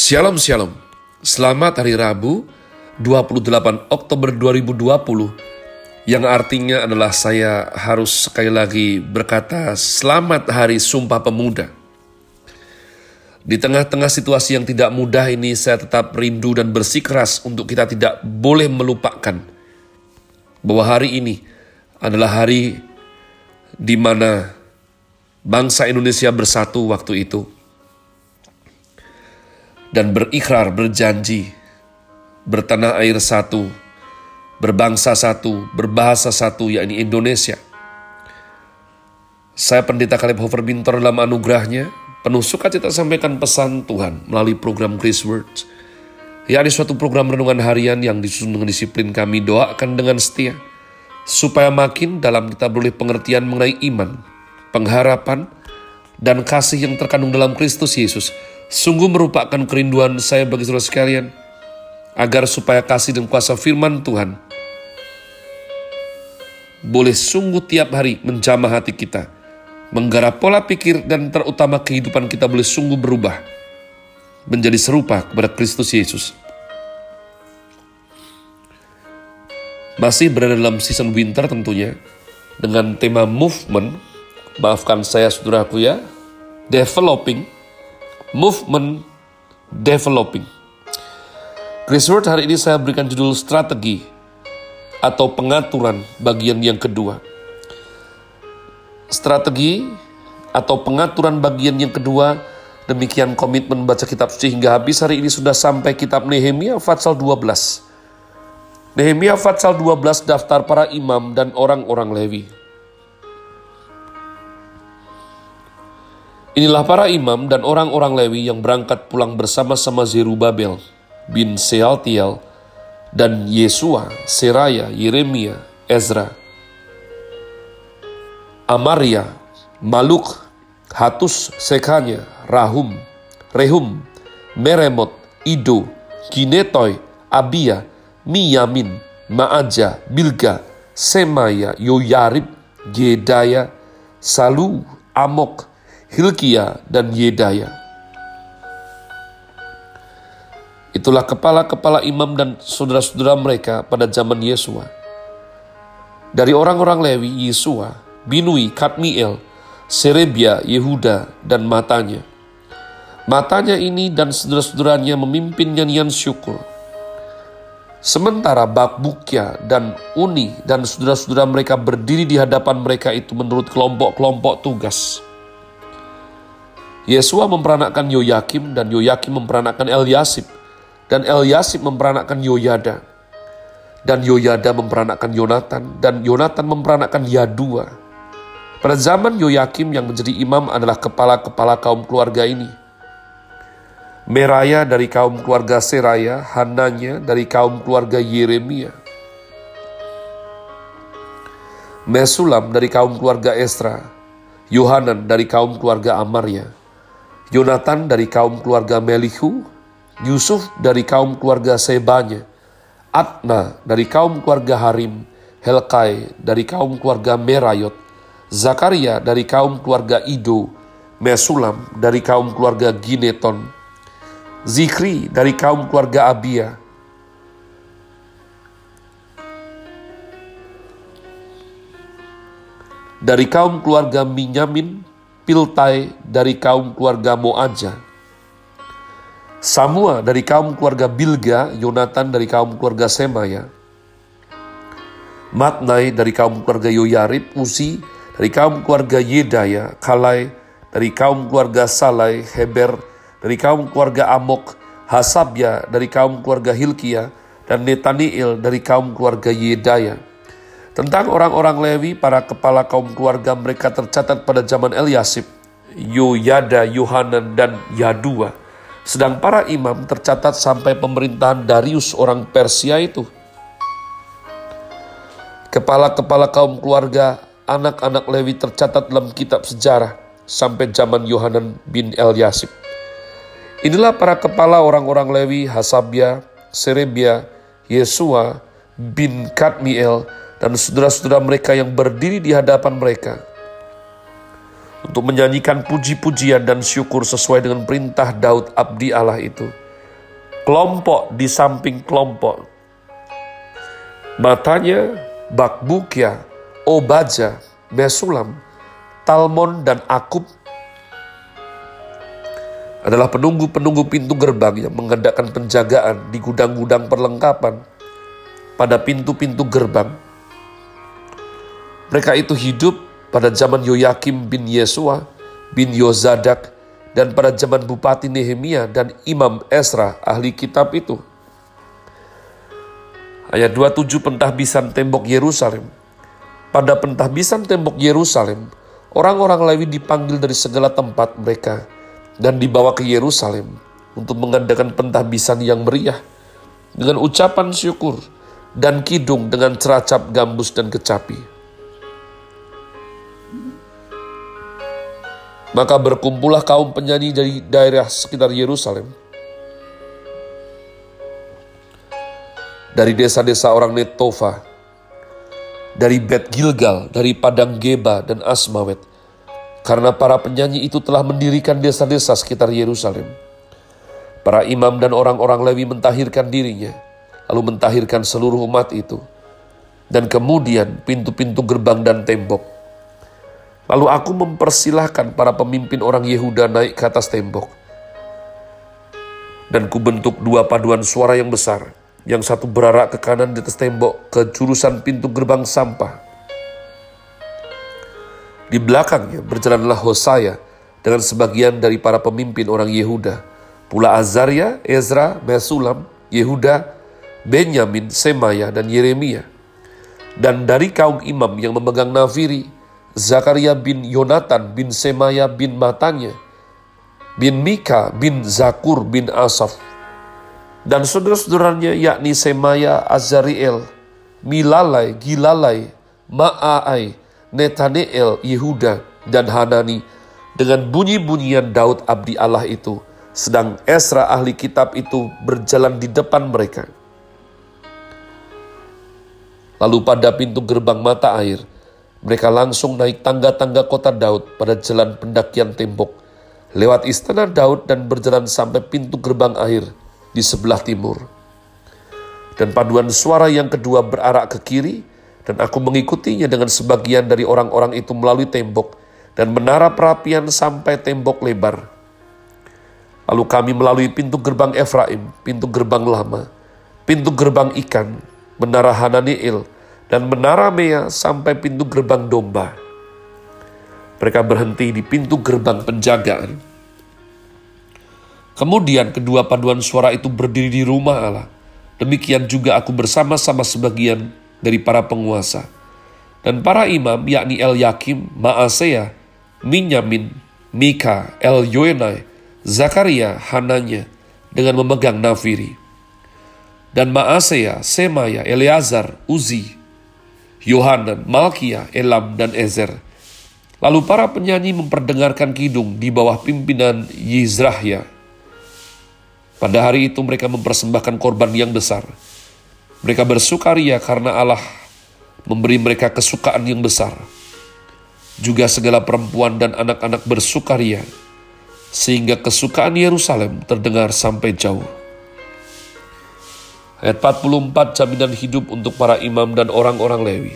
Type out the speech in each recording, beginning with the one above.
Shalom Shalom. Selamat hari Rabu 28 Oktober 2020 yang artinya adalah saya harus sekali lagi berkata selamat hari Sumpah Pemuda. Di tengah-tengah situasi yang tidak mudah ini saya tetap rindu dan bersikeras untuk kita tidak boleh melupakan bahwa hari ini adalah hari di mana bangsa Indonesia bersatu waktu itu dan berikrar berjanji bertanah air satu, berbangsa satu, berbahasa satu, yakni Indonesia. Saya Pendeta Kaleb Hofer Bintor dalam anugerahnya, penuh sukacita sampaikan pesan Tuhan melalui program Grace Words. Ya, ada suatu program renungan harian yang disusun dengan disiplin kami doakan dengan setia, supaya makin dalam kita boleh pengertian mengenai iman, pengharapan, dan kasih yang terkandung dalam Kristus Yesus, Sungguh merupakan kerinduan saya bagi saudara sekalian, agar supaya kasih dan kuasa firman Tuhan boleh sungguh tiap hari menjamah hati kita, menggarap pola pikir dan terutama kehidupan kita boleh sungguh berubah menjadi serupa kepada Kristus Yesus. Masih berada dalam season winter tentunya, dengan tema movement, maafkan saya saudaraku ya, developing, Movement Developing. Chris Word hari ini saya berikan judul strategi atau pengaturan bagian yang kedua. Strategi atau pengaturan bagian yang kedua demikian komitmen baca kitab suci hingga habis hari ini sudah sampai kitab Nehemia Fatsal 12. Nehemia Fatsal 12 daftar para imam dan orang-orang Lewi. Inilah para imam dan orang-orang Lewi yang berangkat pulang bersama-sama Zerubabel bin Sealtiel dan Yesua, Seraya, Yeremia, Ezra, Amaria, Maluk, Hatus, Sekanya, Rahum, Rehum, Meremot, Ido, Kinetoy, Abia, Miyamin, Maaja, Bilga, Semaya, Yoyarib, Gedaya, Salu, Amok, Hilkia, dan Yedaya. Itulah kepala-kepala imam dan saudara-saudara mereka pada zaman Yesua. Dari orang-orang Lewi, Yesua, Binui, Kadmiel, Serebia, Yehuda, dan matanya. Matanya ini dan saudara-saudaranya memimpin nyanyian syukur. Sementara Bakbukya dan Uni dan saudara-saudara mereka berdiri di hadapan mereka itu menurut kelompok-kelompok tugas. Yesua memperanakkan Yoyakim dan Yoyakim memperanakkan Eliasib dan Eliasib memperanakkan Yoyada dan Yoyada memperanakkan Yonatan dan Yonatan memperanakkan Yadua. Pada zaman Yoyakim yang menjadi imam adalah kepala-kepala kaum keluarga ini. Meraya dari kaum keluarga Seraya, Hananya dari kaum keluarga Yeremia. Mesulam dari kaum keluarga Esra, Yohanan dari kaum keluarga Amaria, Yonatan dari kaum keluarga Melihu, Yusuf dari kaum keluarga Sebanya, Atna dari kaum keluarga Harim, Helkai dari kaum keluarga Merayot, Zakaria dari kaum keluarga Ido, Mesulam dari kaum keluarga Gineton, Zikri dari kaum keluarga Abia, dari kaum keluarga Minyamin, Piltai dari kaum keluarga Moaja, Samua dari kaum keluarga Bilga, Yonatan dari kaum keluarga Semaya, Matnai dari kaum keluarga Yoyarib, Uzi dari kaum keluarga Yedaya, Kalai dari kaum keluarga Salai, Heber dari kaum keluarga Amok, Hasabya dari kaum keluarga Hilkia, dan Netaniel dari kaum keluarga Yedaya. Tentang orang-orang Lewi, para kepala kaum keluarga mereka tercatat pada zaman Eliasib, Yoyada, Yohanan, dan Yadua. Sedang para imam tercatat sampai pemerintahan Darius orang Persia itu. Kepala-kepala kaum keluarga anak-anak Lewi tercatat dalam kitab sejarah sampai zaman Yohanan bin Eliasib. Inilah para kepala orang-orang Lewi, Hasabia, Serebia, Yesua bin Kadmiel, dan saudara-saudara mereka yang berdiri di hadapan mereka untuk menyanyikan puji-pujian dan syukur sesuai dengan perintah Daud abdi Allah itu kelompok di samping kelompok. Matanya Bakbukia, Obaja, Mesulam, Talmon, dan Akub adalah penunggu-penunggu pintu gerbang yang mengadakan penjagaan di gudang-gudang perlengkapan pada pintu-pintu gerbang. Mereka itu hidup pada zaman Yoyakim bin Yesua bin Yozadak dan pada zaman Bupati Nehemia dan Imam Esra ahli kitab itu. Ayat 27 pentahbisan tembok Yerusalem. Pada pentahbisan tembok Yerusalem, orang-orang Lewi dipanggil dari segala tempat mereka dan dibawa ke Yerusalem untuk mengadakan pentahbisan yang meriah dengan ucapan syukur dan kidung dengan ceracap gambus dan kecapi. Maka berkumpullah kaum penyanyi dari daerah sekitar Yerusalem. Dari desa-desa orang Netofa, dari Bet Gilgal, dari Padang Geba dan Asmawet, karena para penyanyi itu telah mendirikan desa-desa sekitar Yerusalem. Para imam dan orang-orang Lewi mentahirkan dirinya, lalu mentahirkan seluruh umat itu, dan kemudian pintu-pintu gerbang dan tembok. Lalu aku mempersilahkan para pemimpin orang Yehuda naik ke atas tembok. Dan kubentuk dua paduan suara yang besar, yang satu berarak ke kanan di atas tembok ke jurusan pintu gerbang sampah, di belakangnya berjalanlah Hosaya dengan sebagian dari para pemimpin orang Yehuda, pula Azaria, Ezra, Mesulam, Yehuda, Benyamin, Semaya, dan Yeremia. Dan dari kaum imam yang memegang nafiri, Zakaria bin Yonatan bin Semaya bin Matanya, bin Mika bin Zakur bin Asaf, dan saudara-saudaranya yakni Semaya, Azariel, Milalai, Gilalai, Ma'ai, Netaneel, Yehuda, dan Hanani dengan bunyi-bunyian Daud abdi Allah itu, sedang Esra ahli kitab itu berjalan di depan mereka. Lalu pada pintu gerbang mata air, mereka langsung naik tangga-tangga kota Daud pada jalan pendakian tembok, lewat istana Daud dan berjalan sampai pintu gerbang air di sebelah timur. Dan paduan suara yang kedua berarak ke kiri, dan aku mengikutinya dengan sebagian dari orang-orang itu melalui tembok dan menara perapian sampai tembok lebar. Lalu kami melalui pintu gerbang Efraim, pintu gerbang lama, pintu gerbang ikan, menara Hananiel, dan menara Mea sampai pintu gerbang domba. Mereka berhenti di pintu gerbang penjagaan. Kemudian kedua paduan suara itu berdiri di rumah Allah. Demikian juga aku bersama-sama sebagian dari para penguasa. Dan para imam yakni El Yakim, Maasea, Minyamin, Mika, El Yoenai, Zakaria, Hananya dengan memegang nafiri. Dan Maasea, Semaya, Eleazar, Uzi, Yohanan, Malkia, Elam, dan Ezer. Lalu para penyanyi memperdengarkan kidung di bawah pimpinan Yizrahya. Pada hari itu mereka mempersembahkan korban yang besar mereka bersukaria karena Allah memberi mereka kesukaan yang besar. Juga segala perempuan dan anak-anak bersukaria, sehingga kesukaan Yerusalem terdengar sampai jauh. Ayat 44 jaminan hidup untuk para imam dan orang-orang Lewi.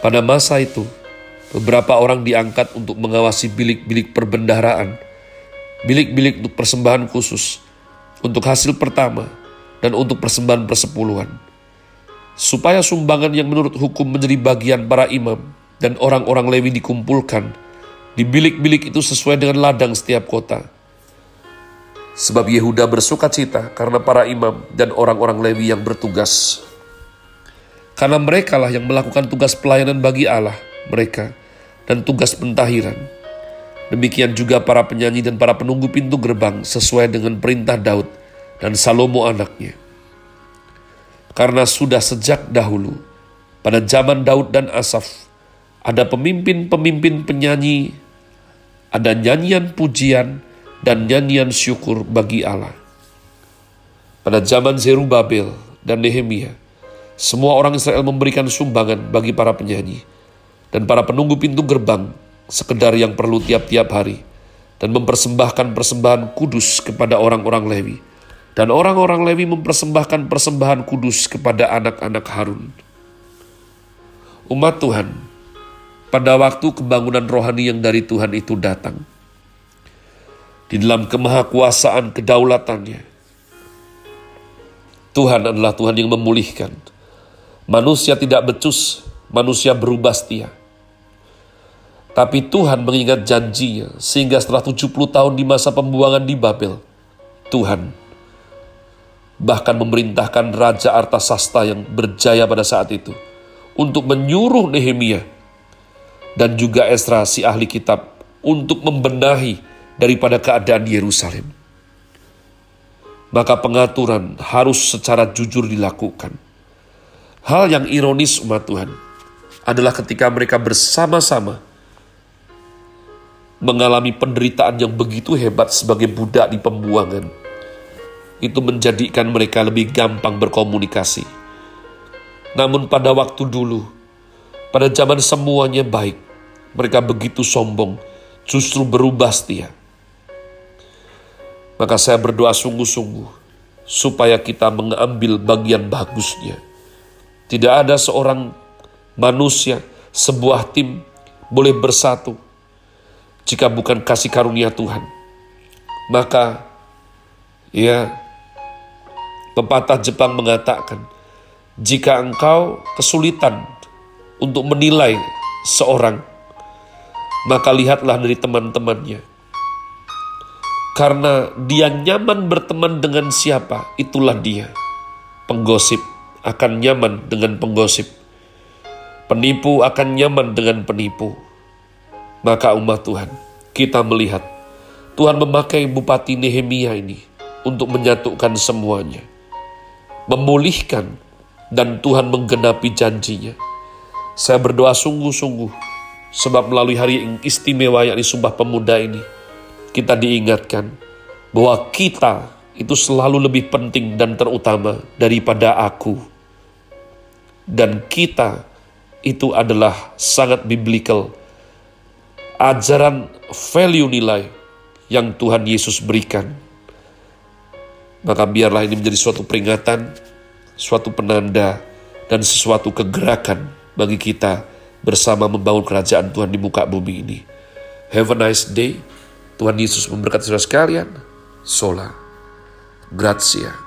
Pada masa itu, beberapa orang diangkat untuk mengawasi bilik-bilik perbendaharaan, bilik-bilik untuk persembahan khusus, untuk hasil pertama, dan untuk persembahan persepuluhan. Supaya sumbangan yang menurut hukum menjadi bagian para imam dan orang-orang Lewi dikumpulkan di bilik-bilik itu sesuai dengan ladang setiap kota. Sebab Yehuda bersuka cita karena para imam dan orang-orang Lewi yang bertugas. Karena mereka lah yang melakukan tugas pelayanan bagi Allah, mereka, dan tugas pentahiran. Demikian juga para penyanyi dan para penunggu pintu gerbang sesuai dengan perintah Daud dan Salomo anaknya. Karena sudah sejak dahulu, pada zaman Daud dan Asaf, ada pemimpin-pemimpin penyanyi, ada nyanyian pujian dan nyanyian syukur bagi Allah. Pada zaman Zerubabel dan Nehemia, semua orang Israel memberikan sumbangan bagi para penyanyi dan para penunggu pintu gerbang sekedar yang perlu tiap-tiap hari dan mempersembahkan persembahan kudus kepada orang-orang Lewi. Dan orang-orang Lewi mempersembahkan persembahan kudus kepada anak-anak Harun. Umat Tuhan, pada waktu kebangunan rohani yang dari Tuhan itu datang, di dalam kemahakuasaan kedaulatannya, Tuhan adalah Tuhan yang memulihkan. Manusia tidak becus, manusia berubah setia. Tapi Tuhan mengingat janjinya sehingga setelah 70 tahun di masa pembuangan di Babel, Tuhan bahkan memerintahkan Raja Artasasta yang berjaya pada saat itu untuk menyuruh Nehemia dan juga Esra si ahli kitab untuk membenahi daripada keadaan Yerusalem. Maka pengaturan harus secara jujur dilakukan. Hal yang ironis umat Tuhan adalah ketika mereka bersama-sama mengalami penderitaan yang begitu hebat sebagai budak di pembuangan, itu menjadikan mereka lebih gampang berkomunikasi. Namun pada waktu dulu, pada zaman semuanya baik, mereka begitu sombong, justru berubah setia. Maka saya berdoa sungguh-sungguh, supaya kita mengambil bagian bagusnya. Tidak ada seorang manusia, sebuah tim boleh bersatu jika bukan kasih karunia Tuhan. Maka, ya, pepatah Jepang mengatakan, jika engkau kesulitan untuk menilai seorang, maka lihatlah dari teman-temannya. Karena dia nyaman berteman dengan siapa, itulah dia. Penggosip akan nyaman dengan penggosip. Penipu akan nyaman dengan penipu maka umat Tuhan, kita melihat Tuhan memakai Bupati Nehemia ini untuk menyatukan semuanya. Memulihkan dan Tuhan menggenapi janjinya. Saya berdoa sungguh-sungguh sebab melalui hari yang istimewa yakni Sumpah Pemuda ini kita diingatkan bahwa kita itu selalu lebih penting dan terutama daripada aku. Dan kita itu adalah sangat biblical ajaran value nilai yang Tuhan Yesus berikan. Maka biarlah ini menjadi suatu peringatan, suatu penanda, dan sesuatu kegerakan bagi kita bersama membangun kerajaan Tuhan di muka bumi ini. Have a nice day. Tuhan Yesus memberkati saudara sekalian. Sola. Grazie.